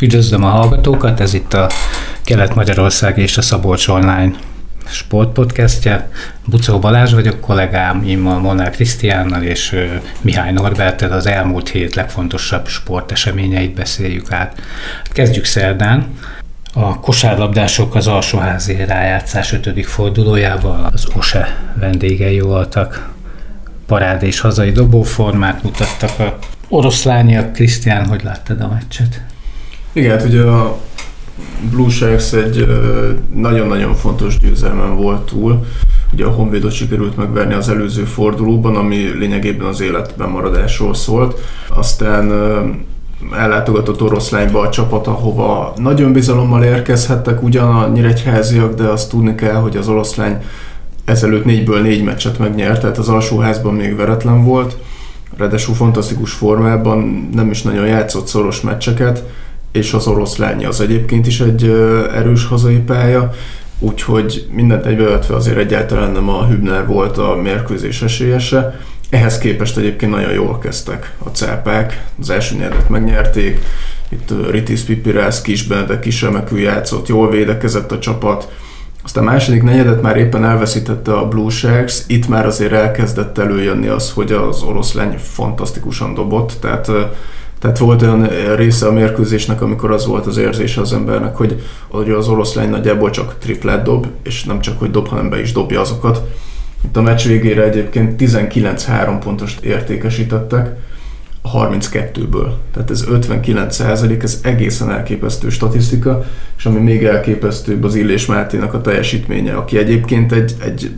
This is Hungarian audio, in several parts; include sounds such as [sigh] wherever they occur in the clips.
Üdvözlöm a hallgatókat, ez itt a Kelet-Magyarország és a Szabolcs Online sportpodcastje. Bucó Balázs vagyok, kollégám immal Molnár Krisztiánnal és Mihály Norbertel az elmúlt hét legfontosabb sporteseményeit beszéljük át. Kezdjük szerdán. A kosárlabdások az alsóházi rájátszás 5. fordulójával az OSE vendégei voltak. Parád és hazai dobóformát mutattak a oroszlániak. Krisztián, hogy láttad a meccset? Igen, hát ugye a Blue Sharks egy nagyon-nagyon fontos győzelmen volt túl. Ugye a Honvédot sikerült megverni az előző fordulóban, ami lényegében az életben maradásról szólt. Aztán ellátogatott oroszlányba a csapat, ahova nagyon bizalommal érkezhettek ugyan a nyíregyháziak, de azt tudni kell, hogy az oroszlány ezelőtt négyből négy meccset megnyert, tehát az alsóházban még veretlen volt. Ráadásul fantasztikus formában, nem is nagyon játszott szoros meccseket, és az oroszlány az egyébként is egy erős hazai pálya, úgyhogy mindent egybevetve azért egyáltalán nem a Hübner volt a mérkőzés esélyese. Ehhez képest egyébként nagyon jól kezdtek a cápák, az első nyerdet megnyerték, itt Ritis Pipirász kisben, de kisremekül játszott, jól védekezett a csapat, aztán a második negyedet már éppen elveszítette a Blue Sharks, itt már azért elkezdett előjönni az, hogy az oroszlány fantasztikusan dobott, tehát tehát volt olyan része a mérkőzésnek, amikor az volt az érzése az embernek, hogy, hogy az oroszlány nagyjából csak triplát dob, és nem csak hogy dob, hanem be is dobja azokat. Itt a meccs végére egyébként 19-3 pontos értékesítettek a 32-ből. Tehát ez 59 százalék, ez egészen elképesztő statisztika, és ami még elképesztőbb az Illés Máténak a teljesítménye, aki egyébként egy, egy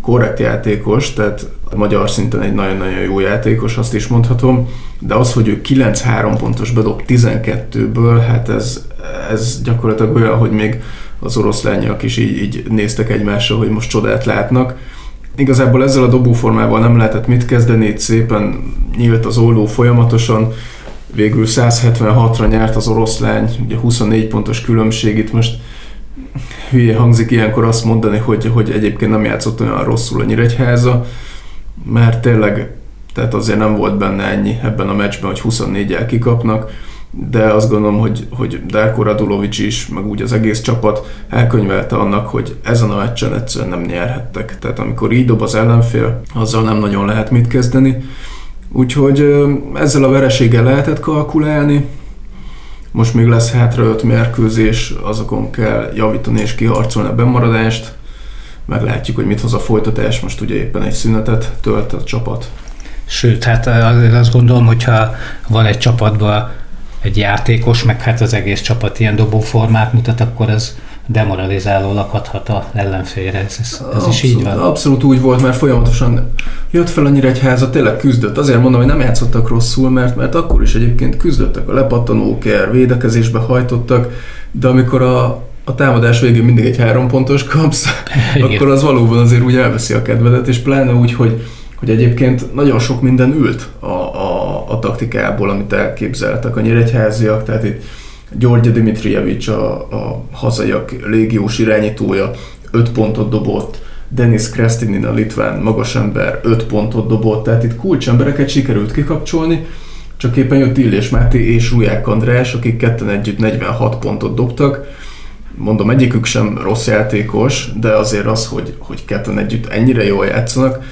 korrekt játékos, tehát magyar szinten egy nagyon-nagyon jó játékos, azt is mondhatom, de az, hogy ő 9-3 pontos bedob 12-ből, hát ez, ez gyakorlatilag olyan, hogy még az oroszlányak is így, így néztek egymásra, hogy most csodát látnak. Igazából ezzel a dobóformával nem lehetett mit kezdeni, itt szépen nyílt az olló folyamatosan, végül 176-ra nyert az oroszlány, ugye 24 pontos különbség, itt most. Hülye hangzik ilyenkor azt mondani, hogy, hogy egyébként nem játszott olyan rosszul a Nyíregyháza, mert tényleg tehát azért nem volt benne ennyi ebben a meccsben, hogy 24-el kikapnak, de azt gondolom, hogy, hogy Darko Radulovics is, meg úgy az egész csapat elkönyvelte annak, hogy ezen a meccsen egyszerűen nem nyerhettek. Tehát amikor így dob az ellenfél, azzal nem nagyon lehet mit kezdeni. Úgyhogy ezzel a vereséggel lehetett kalkulálni, most még lesz hátra öt mérkőzés, azokon kell javítani és kiharcolni a bemaradást. Meglátjuk, hogy mit hoz a folytatás. Most ugye éppen egy szünetet tölt a csapat. Sőt, hát azért azt gondolom, hogyha van egy csapatban egy játékos, meg hát az egész csapat ilyen dobóformát mutat, akkor ez demoralizáló lakadhat a ellenfélre. Ez, ez, ez is így van. Abszolút úgy volt, mert folyamatosan jött fel a Nyíregyháza, tényleg küzdött. Azért mondom, hogy nem játszottak rosszul, mert, mert akkor is egyébként küzdöttek a lepattanóker, védekezésbe hajtottak, de amikor a, a támadás végén mindig egy három pontos kapsz, Igen. akkor az valóban azért úgy elveszi a kedvedet, és pláne úgy, hogy, hogy egyébként nagyon sok minden ült a, a, a taktikából, amit elképzeltek a nyíregyháziak, tehát itt György Dimitrijevics, a, a hazaiak légiós irányítója, 5 pontot dobott, Denis Krestinin, a litván magasember 5 pontot dobott, tehát itt kulcsembereket sikerült kikapcsolni, csak éppen jött Illés Máté és Ruják András, akik ketten együtt 46 pontot dobtak. Mondom, egyikük sem rossz játékos, de azért az, hogy, hogy ketten együtt ennyire jól játszanak,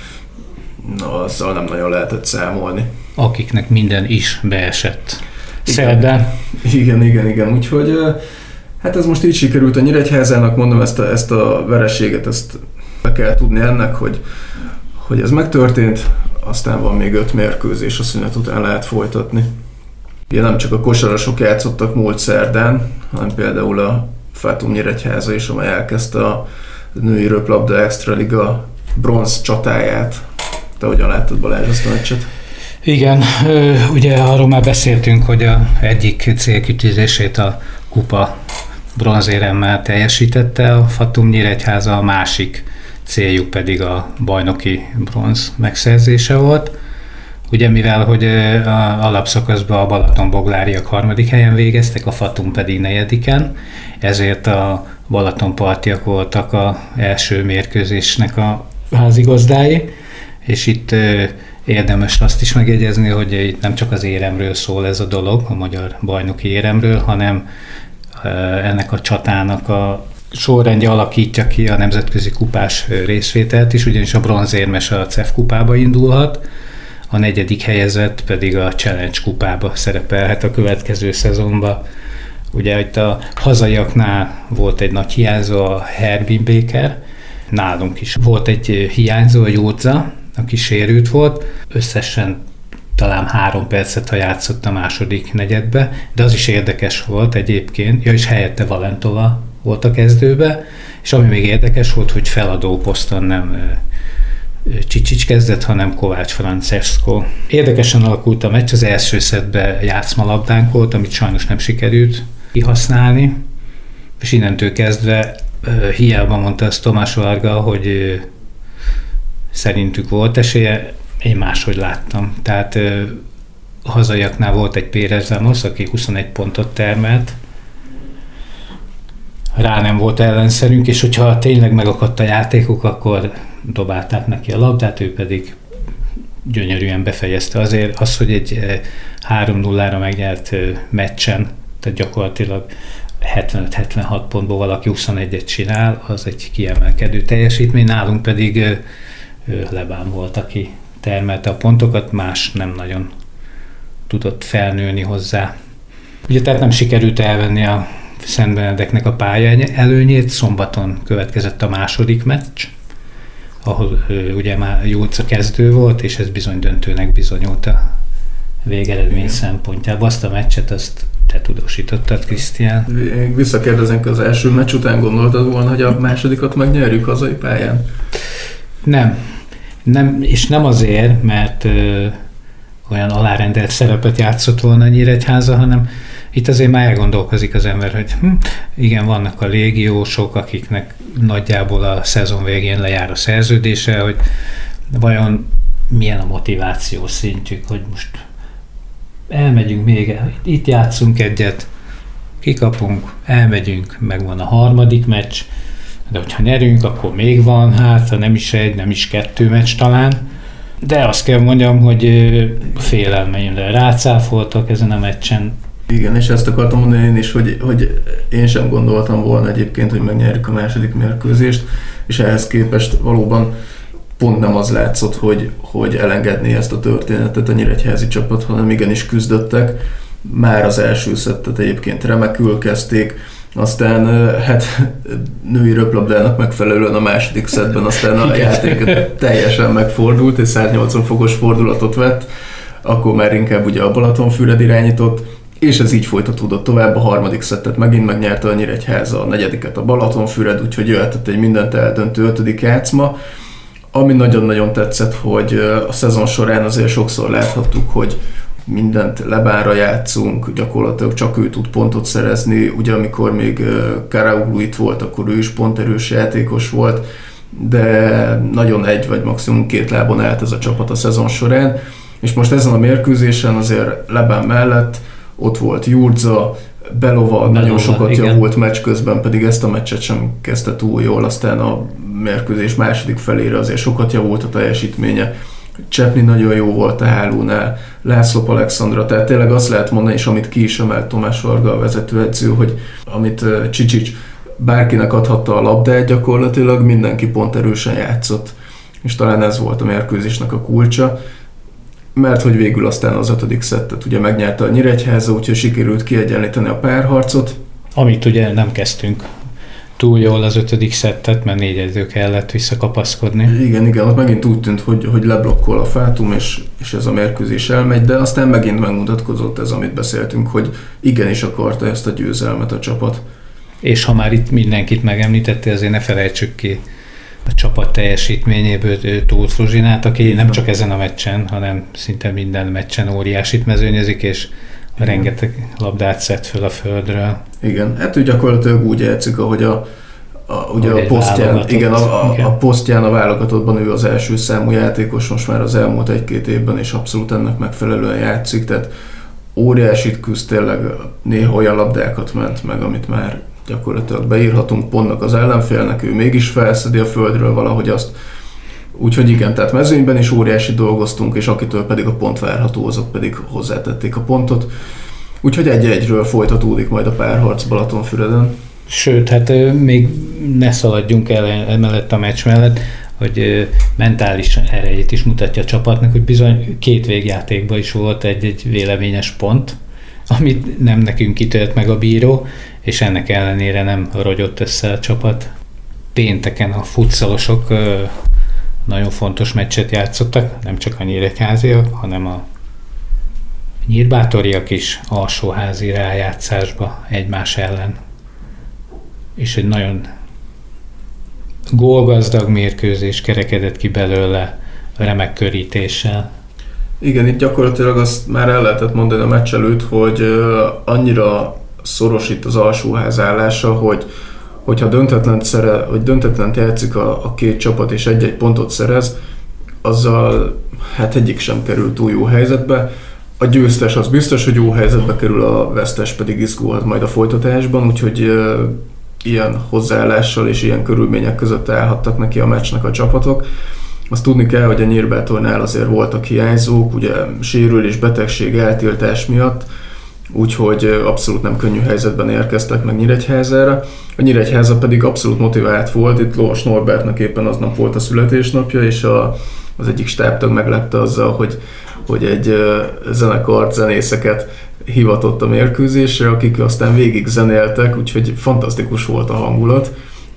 na, azzal nem nagyon lehetett számolni. Akiknek minden is beesett szerdán. Igen, igen, igen. Úgyhogy hát ez most így sikerült a Nyíregyházának, mondom ezt a, ezt a vereséget, ezt be kell tudni ennek, hogy, hogy ez megtörtént, aztán van még öt mérkőzés, a szünet után lehet folytatni. Ugye nem csak a kosarasok játszottak múlt szerdán, hanem például a Fátum Nyíregyháza is, amely elkezdte a női röplabda extra liga bronz csatáját. Te hogyan láttad Balázs ezt a meccset? Igen, ugye arról már beszéltünk, hogy a egyik célkütőzését a kupa bronzéremmel teljesítette a Fatum Nyíregyháza, a másik céljuk pedig a bajnoki bronz megszerzése volt. Ugye mivel, hogy a alapszakaszban a Balatonbogláriak harmadik helyen végeztek, a Fatum pedig negyediken, ezért a Balatonpartiak voltak a első mérkőzésnek a házigazdái, és itt érdemes azt is megjegyezni, hogy itt nem csak az éremről szól ez a dolog, a magyar bajnoki éremről, hanem ennek a csatának a sorrendje alakítja ki a nemzetközi kupás részvételt is, ugyanis a bronzérmes a CEF kupába indulhat, a negyedik helyezett pedig a Challenge kupába szerepelhet a következő szezonban. Ugye itt a hazaiaknál volt egy nagy hiányzó, a Herbin Baker, nálunk is volt egy hiányzó, a Jódza, aki sérült volt, összesen talán három percet, ha játszott a második negyedbe, de az is érdekes volt egyébként, ja és helyette Valentova volt a kezdőbe, és ami még érdekes volt, hogy feladó poszton nem Csicsics kezdett, hanem Kovács Francesco. Érdekesen alakult a meccs, az első szedbe játszmalabdánk volt, amit sajnos nem sikerült kihasználni, és innentől kezdve hiába mondta ezt Tomás Varga, hogy szerintük volt esélye, én máshogy láttam. Tehát a hazaiaknál volt egy Pérez Ramos, aki 21 pontot termelt, rá nem volt ellenszerünk, és hogyha tényleg megakadt a játékok, akkor dobálták neki a labdát, ő pedig gyönyörűen befejezte. Azért az, hogy egy 3-0-ra megnyert meccsen, tehát gyakorlatilag 75-76 pontból valaki 21-et csinál, az egy kiemelkedő teljesítmény, nálunk pedig Lebán volt, aki termelte a pontokat, más nem nagyon tudott felnőni hozzá. Ugye tehát nem sikerült elvenni a Szent Benedeknek a pálya előnyét, szombaton következett a második meccs, ahol ugye már Júlca kezdő volt, és ez bizony döntőnek bizonyult a végeredmény szempontjából. Azt a meccset, azt te tudósítottad, Krisztián. Visszakérdezünk az első meccs után, gondoltad volna, hogy a másodikat megnyerjük hazai pályán? Nem. nem és nem azért, mert ö, olyan alárendelt szerepet játszott volna a Nyíregyháza, hanem itt azért már elgondolkozik az ember, hogy hm, igen, vannak a légiósok, akiknek nagyjából a szezon végén lejár a szerződése, hogy vajon milyen a motiváció szintjük, hogy most elmegyünk még, itt játszunk egyet, kikapunk, elmegyünk, megvan a harmadik meccs, de hogyha nyerünk, akkor még van, hát ha nem is egy, nem is kettő meccs talán, de azt kell mondjam, hogy félelmeimre rácáfoltak ezen a meccsen, igen, és ezt akartam mondani én is, hogy, hogy én sem gondoltam volna egyébként, hogy megnyerjük a második mérkőzést, és ehhez képest valóban pont nem az látszott, hogy, hogy elengedné ezt a történetet a nyíregyházi csapat, hanem igenis küzdöttek. Már az első szettet egyébként remekül kezdték, aztán hát női röplabdának megfelelően a második szettben aztán a játék teljesen megfordult, és 180 fokos fordulatot vett, akkor már inkább ugye a Balatonfüred irányított, és ez így folytatódott tovább, a harmadik szettet megint megnyerte a Nyíregyháza, a negyediket a Balatonfüred, úgyhogy jöhetett egy mindent eldöntő ötödik játszma. Ami nagyon-nagyon tetszett, hogy a szezon során azért sokszor láthattuk, hogy mindent lebára játszunk, gyakorlatilag csak ő tud pontot szerezni, ugye amikor még Karauglu itt volt, akkor ő is ponterős játékos volt, de nagyon egy vagy maximum két lábon állt ez a csapat a szezon során, és most ezen a mérkőzésen azért Lebán mellett ott volt Jurza, Belova Belova nagyon sokat igen. javult meccs közben, pedig ezt a meccset sem kezdte túl jól, aztán a mérkőzés második felére azért sokat javult a teljesítménye. Csepni nagyon jó volt a hálónál, László Alexandra, tehát tényleg azt lehet mondani, és amit ki is emelt Tomás Varga a vezetőedző, hogy amit Csicsics bárkinek adhatta a labdát gyakorlatilag, mindenki pont erősen játszott. És talán ez volt a mérkőzésnek a kulcsa mert hogy végül aztán az ötödik szettet ugye megnyerte a Nyíregyháza, úgyhogy sikerült kiegyenlíteni a párharcot. Amit ugye nem kezdtünk túl jól az ötödik szettet, mert négy egyző kellett visszakapaszkodni. Igen, igen, ott megint úgy tűnt, hogy, hogy leblokkol a Fátum, és, és ez a mérkőzés elmegy, de aztán megint megmutatkozott ez, amit beszéltünk, hogy igenis akarta ezt a győzelmet a csapat. És ha már itt mindenkit megemlítette, azért ne felejtsük ki a csapat teljesítményéből Tóth Fruzsinát, aki nem csak ezen a meccsen, hanem szinte minden meccsen óriásit mezőnyezik, és Igen. rengeteg labdát szed föl a földről. Igen, hát ő gyakorlatilag úgy játszik, ahogy a, a, ugye a posztján, igen, a, a, a posztján a válogatottban ő az első számú játékos most már az elmúlt egy-két évben, és abszolút ennek megfelelően játszik, tehát óriásit küzd tényleg, néha olyan labdákat ment meg, amit már gyakorlatilag beírhatunk pontnak az ellenfélnek, ő mégis felszedi a földről valahogy azt. Úgyhogy igen, tehát mezőnyben is óriási dolgoztunk, és akitől pedig a pont várható, azok pedig hozzátették a pontot. Úgyhogy egy-egyről folytatódik majd a párharc Balatonfüreden. Sőt, hát még ne szaladjunk el emellett a meccs mellett, hogy mentális erejét is mutatja a csapatnak, hogy bizony két végjátékban is volt egy-egy véleményes pont, amit nem nekünk kitölt meg a bíró, és ennek ellenére nem rogyott össze a csapat. Pénteken a futszalosok nagyon fontos meccset játszottak, nem csak a nyíregyháziak, hanem a nyírbátoriak is alsóházi rájátszásba egymás ellen. És egy nagyon gólgazdag mérkőzés kerekedett ki belőle remek körítéssel. Igen, itt gyakorlatilag azt már el lehetett mondani a meccs előtt, hogy annyira szoros itt az alsóház állása, hogy hogyha döntetlen szere, hogy döntetlen játszik a, a két csapat és egy-egy pontot szerez, azzal hát egyik sem kerül túl jó helyzetbe. A győztes az biztos, hogy jó helyzetbe kerül, a vesztes pedig izgulhat majd a folytatásban, úgyhogy e, ilyen hozzáállással és ilyen körülmények között állhattak neki a meccsnek a csapatok. Azt tudni kell, hogy a Nyírbátornál azért voltak hiányzók, ugye sérülés, betegség, eltiltás miatt, úgyhogy abszolút nem könnyű helyzetben érkeztek meg Nyíregyházára. A Nyíregyháza pedig abszolút motivált volt, itt Lovas Norbertnek éppen aznap volt a születésnapja, és a, az egyik stábtag meglepte azzal, hogy, hogy egy zenekart, zenészeket hivatott a mérkőzésre, akik aztán végig zenéltek, úgyhogy fantasztikus volt a hangulat.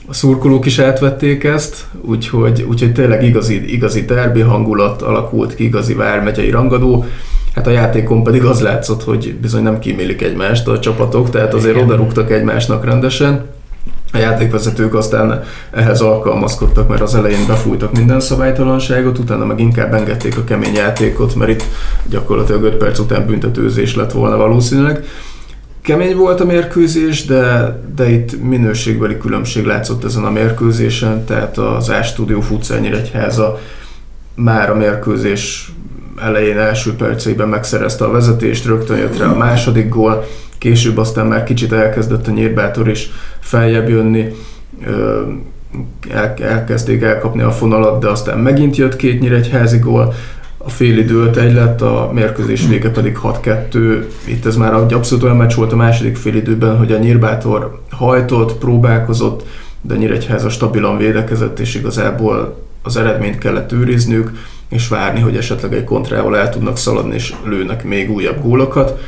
A szurkolók is átvették ezt, úgyhogy, úgyhogy tényleg igazi, igazi derbi hangulat alakult ki, igazi vármegyei rangadó. Hát a játékon pedig az látszott, hogy bizony nem kímélik egymást a csapatok, tehát azért Igen. odarúgtak egymásnak rendesen. A játékvezetők aztán ehhez alkalmazkodtak, mert az elején befújtak minden szabálytalanságot, utána meg inkább engedték a kemény játékot, mert itt gyakorlatilag 5 perc után büntetőzés lett volna valószínűleg. Kemény volt a mérkőzés, de, de itt minőségbeli különbség látszott ezen a mérkőzésen, tehát az A Studio Futsal Nyíregyháza már a mérkőzés elején első perceiben megszerezte a vezetést, rögtön jött rá a második gól, később aztán már kicsit elkezdett a Nyírbátor is feljebb jönni, elkezdték elkapni a fonalat, de aztán megint jött két Nyíregyházi gól, a fél idő egy lett, a mérkőzés vége pedig 6-2. Itt ez már egy abszolút olyan meccs volt a második fél időben, hogy a Nyírbátor hajtott, próbálkozott, de Nyíregyháza stabilan védekezett, és igazából az eredményt kellett őrizniük, és várni, hogy esetleg egy kontrával el tudnak szaladni, és lőnek még újabb gólokat.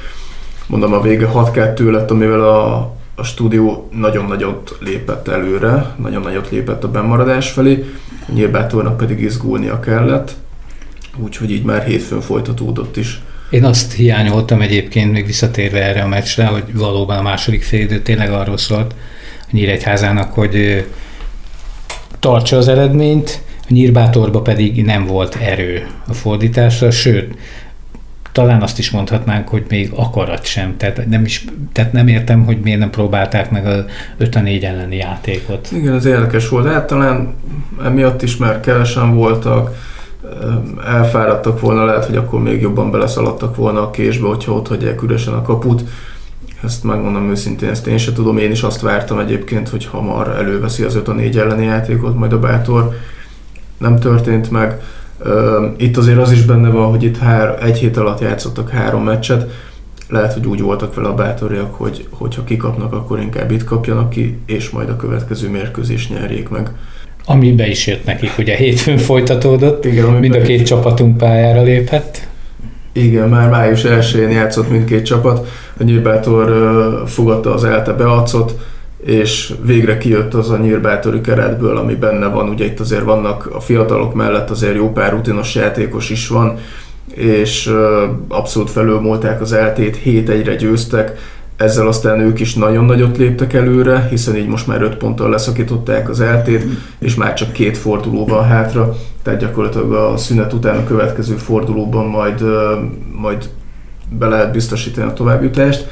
Mondom, a vége 6-2 lett, amivel a, a stúdió nagyon nagyot lépett előre, nagyon nagyot lépett a bemaradás felé, Nyírbátornak pedig izgulnia kellett úgyhogy így már hétfőn folytatódott is. Én azt hiányoltam egyébként, még visszatérve erre a meccsre, hogy valóban a második félidő tényleg arról szólt a Nyíregyházának, hogy tartsa az eredményt, a Nyírbátorba pedig nem volt erő a fordításra, sőt, talán azt is mondhatnánk, hogy még akarat sem. Tehát nem, is, tehát nem értem, hogy miért nem próbálták meg a 5 4 elleni játékot. Igen, ez érdekes volt. Hát talán emiatt is már kevesen voltak, elfáradtak volna, lehet, hogy akkor még jobban beleszaladtak volna a késbe, hogyha ott hagyják üresen a kaput. Ezt megmondom őszintén, ezt én sem tudom, én is azt vártam egyébként, hogy hamar előveszi az 5 a 4 elleni játékot, majd a bátor. Nem történt meg. Itt azért az is benne van, hogy itt hár, egy hét alatt játszottak három meccset, lehet, hogy úgy voltak vele a bátoriak, hogy hogyha kikapnak, akkor inkább itt kapjanak ki, és majd a következő mérkőzés nyerjék meg. Ami be is jött nekik, ugye hétfőn folytatódott, Igen, mind a két jött. csapatunk pályára lépett. Igen, már május 1-én játszott mindkét csapat. A Nyírbátor fogadta az ELTE beacot, és végre kijött az a nyírbátori keretből, ami benne van. Ugye itt azért vannak a fiatalok mellett azért jó pár rutinos játékos is van, és abszolút felülmúlták az eltét, 7 egyre győztek, ezzel aztán ők is nagyon nagyot léptek előre, hiszen így most már 5 ponttal leszakították az eltét, és már csak két forduló van hátra, tehát gyakorlatilag a szünet után a következő fordulóban majd, majd be lehet biztosítani a továbbjutást.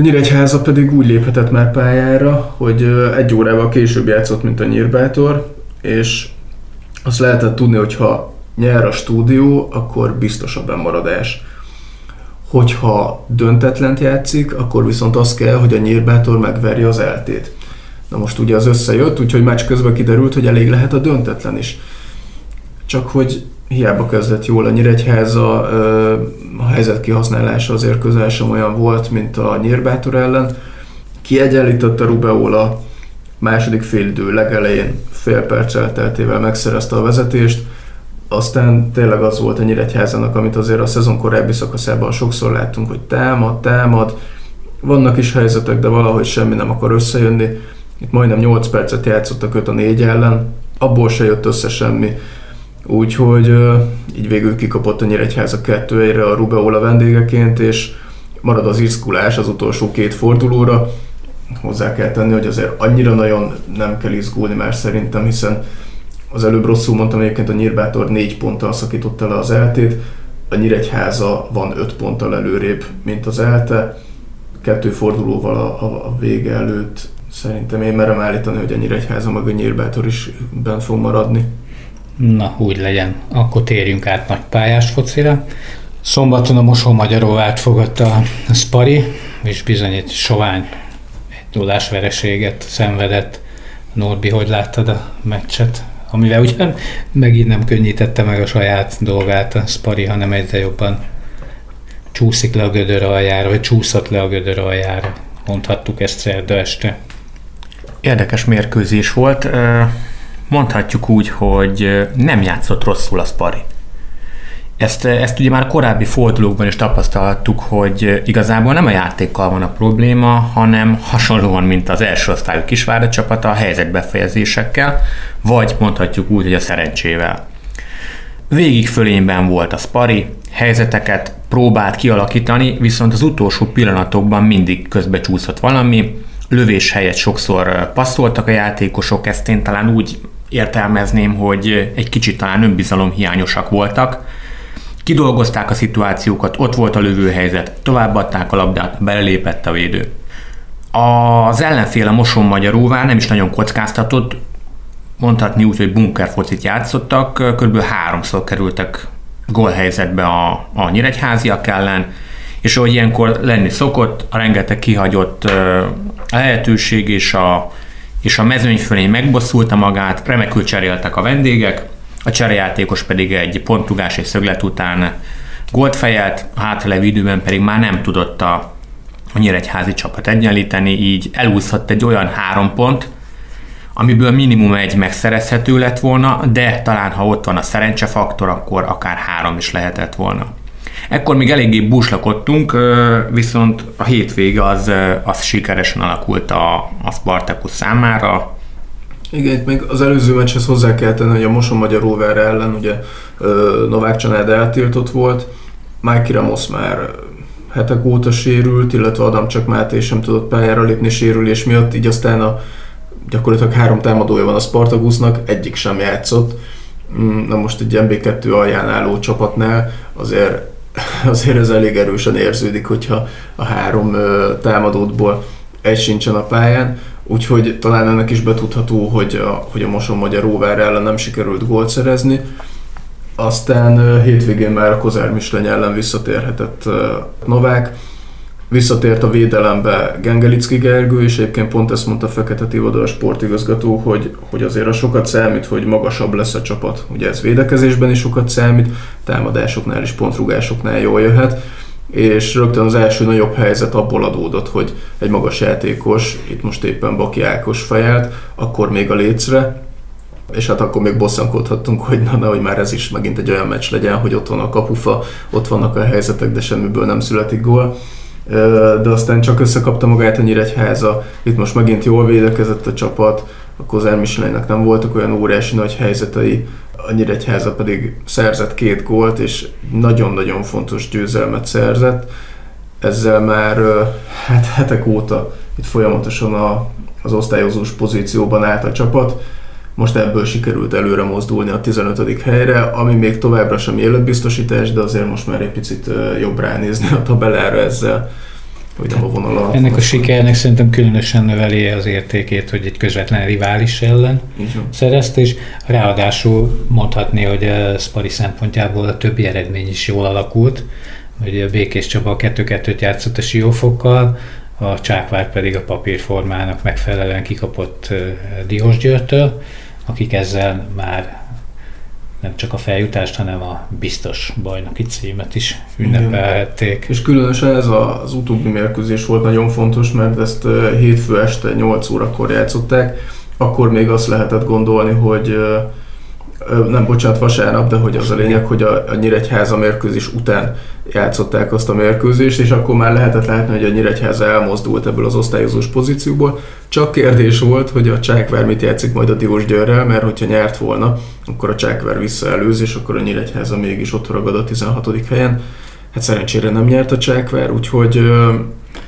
A Nyíregyháza pedig úgy léphetett már pályára, hogy egy órával később játszott, mint a Nyírbátor, és azt lehetett tudni, hogy ha nyer a stúdió, akkor biztos a bemaradás hogyha döntetlent játszik, akkor viszont az kell, hogy a nyírbátor megverje az eltét. Na most ugye az összejött, úgyhogy meccs közben kiderült, hogy elég lehet a döntetlen is. csak hogy hiába kezdett jól a Nyíregyháza, helyzet kihasználása azért közel sem olyan volt, mint a Nyírbátor ellen. Kiegyenlített a Rubeola, második félidő legelején fél perc elteltével megszerezte a vezetést, aztán tényleg az volt a Nyíregyházának, amit azért a szezon korábbi szakaszában sokszor láttunk, hogy támad, támad, vannak is helyzetek, de valahogy semmi nem akar összejönni. Itt majdnem 8 percet játszottak őt a négy ellen, abból se jött össze semmi. Úgyhogy így végül kikapott a Nyíregyháza 2 1 a Rubeola vendégeként, és marad az izgulás az utolsó két fordulóra. Hozzá kell tenni, hogy azért annyira nagyon nem kell izgulni már szerintem, hiszen az előbb rosszul mondtam, egyébként a Nyírbátor négy ponttal szakította le az eltét, a Nyíregyháza van öt ponttal előrébb, mint az ELTE, kettő fordulóval a, a, a vége előtt szerintem én merem állítani, hogy a Nyíregyháza meg a Nyírbátor is bent fog maradni. Na, úgy legyen. Akkor térjünk át nagy pályás focira. Szombaton a Mosó Magyaróvát fogadta a Spari, és bizony egy sovány, egy nullás vereséget szenvedett. Norbi, hogy láttad a meccset? Amivel ugyan megint nem könnyítette meg a saját dolgát a Spari, hanem egyre jobban csúszik le a gödör aljára, vagy csúszott le a gödör aljára. Mondhattuk ezt szerda este. Érdekes mérkőzés volt mondhatjuk úgy, hogy nem játszott rosszul a Spari. Ezt, ezt ugye már korábbi fordulókban is tapasztalhattuk, hogy igazából nem a játékkal van a probléma, hanem hasonlóan, mint az első osztályú kisvárda csapata a helyzetbefejezésekkel, vagy mondhatjuk úgy, hogy a szerencsével. Végig fölényben volt a Spari, helyzeteket próbált kialakítani, viszont az utolsó pillanatokban mindig közbecsúszott valami, lövés helyett sokszor passzoltak a játékosok, ezt én talán úgy értelmezném, hogy egy kicsit talán önbizalom hiányosak voltak. Kidolgozták a szituációkat, ott volt a lövőhelyzet, továbbadták a labdát, belelépett a védő. Az ellenfél a Moson Magyaróvá nem is nagyon kockáztatott, mondhatni úgy, hogy bunker focit játszottak, kb. háromszor kerültek gólhelyzetbe a, a nyíregyháziak ellen, és ahogy ilyenkor lenni szokott, a rengeteg kihagyott lehetőség és a és a mezőny fölé megbosszulta magát, remekül cseréltek a vendégek, a cserejátékos pedig egy pontrugás és szöglet után gólt fejelt, a hátralevő időben pedig már nem tudott a, a nyíregyházi csapat egyenlíteni, így elúszhat egy olyan három pont, amiből minimum egy megszerezhető lett volna, de talán ha ott van a szerencsefaktor, akkor akár három is lehetett volna. Ekkor még eléggé búslakodtunk, viszont a hétvége az, az sikeresen alakult a, a Spartacus számára. Igen, itt még az előző meccshez hozzá kell tenni, hogy a Moson Magyar Rover ellen ugye Novák Csanád eltiltott volt, Mikey Ramos már hetek óta sérült, illetve Adam csak Máté sem tudott pályára lépni sérülés miatt, így aztán a gyakorlatilag három támadója van a Spartagusnak, egyik sem játszott. Mm, na most egy MB2 alján álló csapatnál azért azért ez elég erősen érződik, hogyha a három támadótból egy sincsen a pályán, úgyhogy talán ennek is betudható, hogy a, hogy a Moson Magyar Róvár ellen nem sikerült gólt szerezni. Aztán hétvégén már a Kozár Misleny ellen visszatérhetett Novák, Visszatért a védelembe Gengelicki Gergő, és egyébként pont ezt mondta Fekete Tivadar a sportigazgató, hogy, hogy azért a sokat számít, hogy magasabb lesz a csapat. Ugye ez védekezésben is sokat számít, támadásoknál és pontrugásoknál jól jöhet, és rögtön az első nagyobb helyzet abból adódott, hogy egy magas játékos, itt most éppen Baki Ákos fejelt, akkor még a lécre, és hát akkor még bosszankodhattunk, hogy na, hogy már ez is megint egy olyan meccs legyen, hogy ott van a kapufa, ott vannak a helyzetek, de semmiből nem születik gól de aztán csak összekapta magát a Nyíregyháza. Itt most megint jól védekezett a csapat, a Kozár Michelinnek nem voltak olyan óriási nagy helyzetei, a Nyíregyháza pedig szerzett két gólt, és nagyon-nagyon fontos győzelmet szerzett. Ezzel már hát hetek óta itt folyamatosan a, az osztályozós pozícióban állt a csapat. Most ebből sikerült előre mozdulni a 15. helyre, ami még továbbra sem életbiztosítás, de azért most már egy picit jobb ránézni a tabellára ezzel hogy nem a vonal Ennek a sikernek szerintem különösen növeli az értékét, hogy egy közvetlen rivális ellen szerezte, és ráadásul mondhatni, hogy a Spari szempontjából a többi eredmény is jól alakult, hogy a Békés Csaba 2-2-t játszott a Siófokkal, a Csákvár pedig a papírformának megfelelően kikapott Diós Györtől, akik ezzel már nem csak a feljutást, hanem a biztos bajnoki címet is ünnepelhették. És különösen ez az utóbbi mérkőzés volt nagyon fontos, mert ezt hétfő este 8 órakor játszották, akkor még azt lehetett gondolni, hogy nem bocsánat, vasárnap, de hogy az a lényeg, hogy a, a Nyíregyháza mérkőzés után játszották azt a mérkőzést, és akkor már lehetett látni, hogy a Nyíregyháza elmozdult ebből az osztályozós pozícióból. Csak kérdés volt, hogy a Csákvár mit játszik majd a Diós Győrrel, mert hogyha nyert volna, akkor a Csákvár visszaelőz, és akkor a Nyíregyháza mégis ott ragad a 16. helyen. Hát szerencsére nem nyert a Csákvár, úgyhogy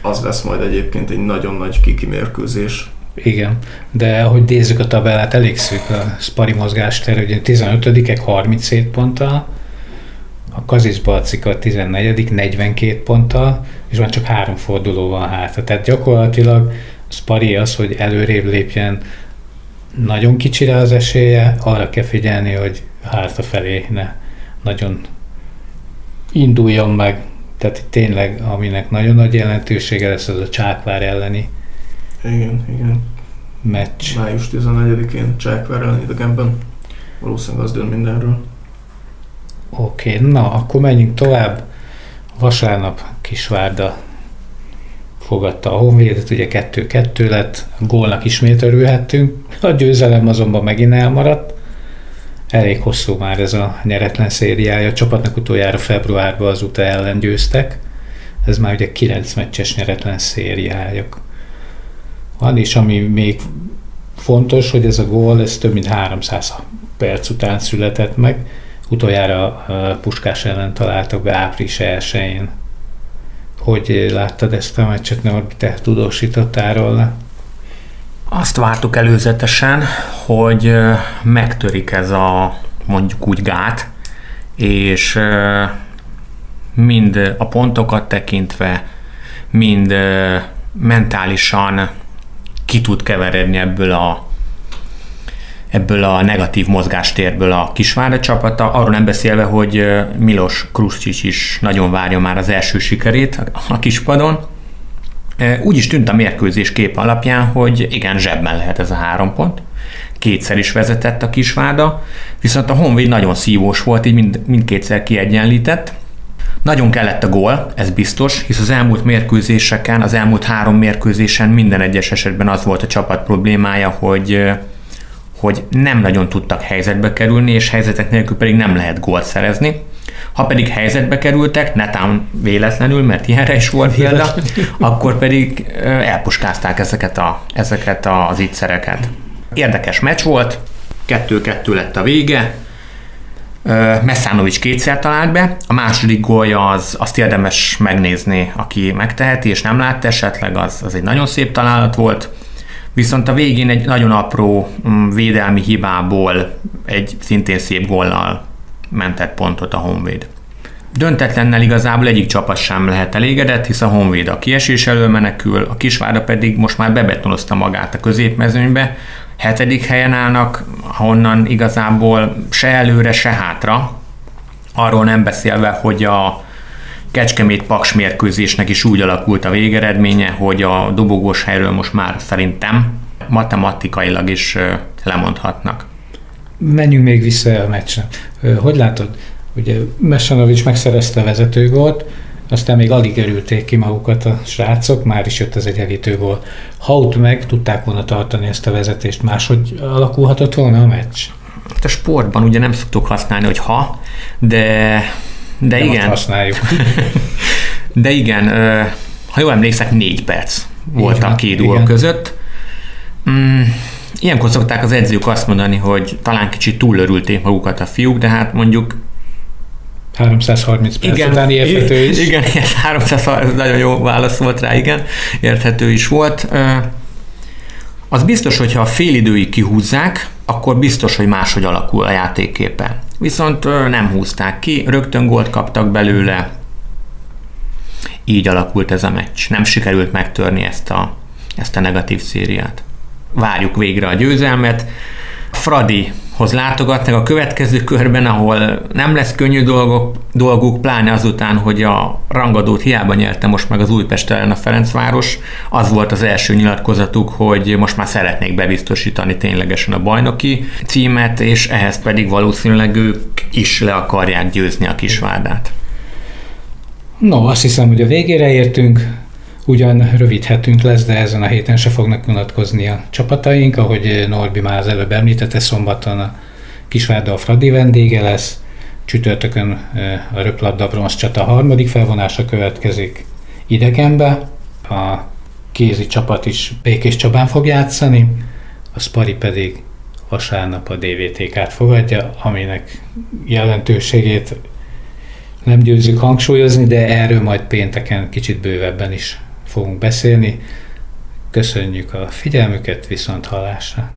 az lesz majd egyébként egy nagyon nagy kiki mérkőzés. Igen, de ahogy nézzük a tabellát, elég szűk a Spari mozgástér, ugye 15-ek 37 ponttal, a Kazisz Balcika a 14 42 ponttal, és van csak három forduló van hátra. Tehát gyakorlatilag Spari az, hogy előrébb lépjen, nagyon kicsire az esélye, arra kell figyelni, hogy hátrafelé ne nagyon induljon meg. Tehát tényleg, aminek nagyon nagy jelentősége lesz, az a Csákvár elleni igen, igen. Meccs. Május 14-én Csákvár ellen idegenben. Valószínűleg az dönt mindenről. Oké, okay, na, akkor menjünk tovább. Vasárnap Kisvárda fogadta a Honvédet, ugye 2-2 lett, a gólnak ismét örülhettünk, a győzelem azonban megint elmaradt. Elég hosszú már ez a nyeretlen szériája, a csapatnak utoljára februárban az UTA ellen győztek. Ez már ugye 9 meccses nyeretlen szériájuk van, és ami még fontos, hogy ez a gól, ez több mint 300 perc után született meg. Utoljára Puskás ellen találtak be április 1-én. Hogy láttad ezt a meccset, Norbi, te tudósítottál róla? Azt vártuk előzetesen, hogy megtörik ez a mondjuk úgy gát, és mind a pontokat tekintve, mind mentálisan ki tud keveredni ebből a ebből a negatív mozgástérből a Kisvárda csapata, arról nem beszélve, hogy Milos Kruscic is nagyon várja már az első sikerét a kispadon. Úgy is tűnt a mérkőzés kép alapján, hogy igen, zsebben lehet ez a három pont. Kétszer is vezetett a Kisvárda, viszont a Honvéd nagyon szívós volt, így mind, mindkétszer kiegyenlített. Nagyon kellett a gól, ez biztos, hisz az elmúlt mérkőzéseken, az elmúlt három mérkőzésen minden egyes esetben az volt a csapat problémája, hogy hogy nem nagyon tudtak helyzetbe kerülni, és helyzetek nélkül pedig nem lehet gólt szerezni. Ha pedig helyzetbe kerültek, netán véletlenül, mert ilyenre is volt példa, [laughs] akkor pedig elpuskázták ezeket, a, ezeket az ígyszereket. Érdekes meccs volt, 2-2 lett a vége, Messzánovics kétszer talált be, a második gólja az, azt érdemes megnézni, aki megteheti, és nem látta esetleg, az, az egy nagyon szép találat volt. Viszont a végén egy nagyon apró mm, védelmi hibából egy szintén szép góllal mentett pontot a Honvéd. Döntetlennel igazából egyik csapat sem lehet elégedett, hisz a Honvéd a kiesés elől menekül, a Kisvárda pedig most már bebetonozta magát a középmezőnybe, hetedik helyen állnak, honnan igazából se előre, se hátra. Arról nem beszélve, hogy a Kecskemét Paks mérkőzésnek is úgy alakult a végeredménye, hogy a dobogós helyről most már szerintem matematikailag is lemondhatnak. Menjünk még vissza a meccsre. Hogy látod, ugye Mesanovics megszerezte a vezetőgót, aztán még alig örülték ki magukat a srácok, már is jött az egyenlítő gól. Haut meg tudták volna tartani ezt a vezetést, máshogy alakulhatott volna a meccs? Hát a sportban ugye nem szoktuk használni, hogy ha, de, de nem igen. használjuk. [laughs] de igen, ha jól emlékszek, négy perc volt a két gól között. Mm, ilyenkor szokták az edzők azt mondani, hogy talán kicsit túlörülték magukat a fiúk, de hát mondjuk 330 perc igen, után érthető is. Igen, igen [laughs] 330, nagyon jó válasz volt rá, igen, érthető is volt. Az biztos, hogy ha a fél időig kihúzzák, akkor biztos, hogy máshogy alakul a játékképe. Viszont nem húzták ki, rögtön gólt kaptak belőle, így alakult ez a meccs. Nem sikerült megtörni ezt a, ezt a negatív szériát. Várjuk végre a győzelmet. Fradi hoz látogatnak a következő körben, ahol nem lesz könnyű dolgok, dolguk, pláne azután, hogy a rangadót hiába nyerte most meg az Újpest ellen a Ferencváros. Az volt az első nyilatkozatuk, hogy most már szeretnék bebiztosítani ténylegesen a bajnoki címet, és ehhez pedig valószínűleg ők is le akarják győzni a Kisvárdát. No, azt hiszem, hogy a végére értünk. Ugyan rövid hetünk lesz, de ezen a héten se fognak unatkozni a csapataink, ahogy Norbi már az előbb említette, szombaton a Kisvárda a Fradi vendége lesz, csütörtökön a röplabda bronz csata harmadik felvonása következik idegenbe, a kézi csapat is Békés Csabán fog játszani, a Spari pedig vasárnap a DVTK-t fogadja, aminek jelentőségét nem győzzük hangsúlyozni, de erről majd pénteken kicsit bővebben is fogunk beszélni. Köszönjük a figyelmüket, viszont hallásra!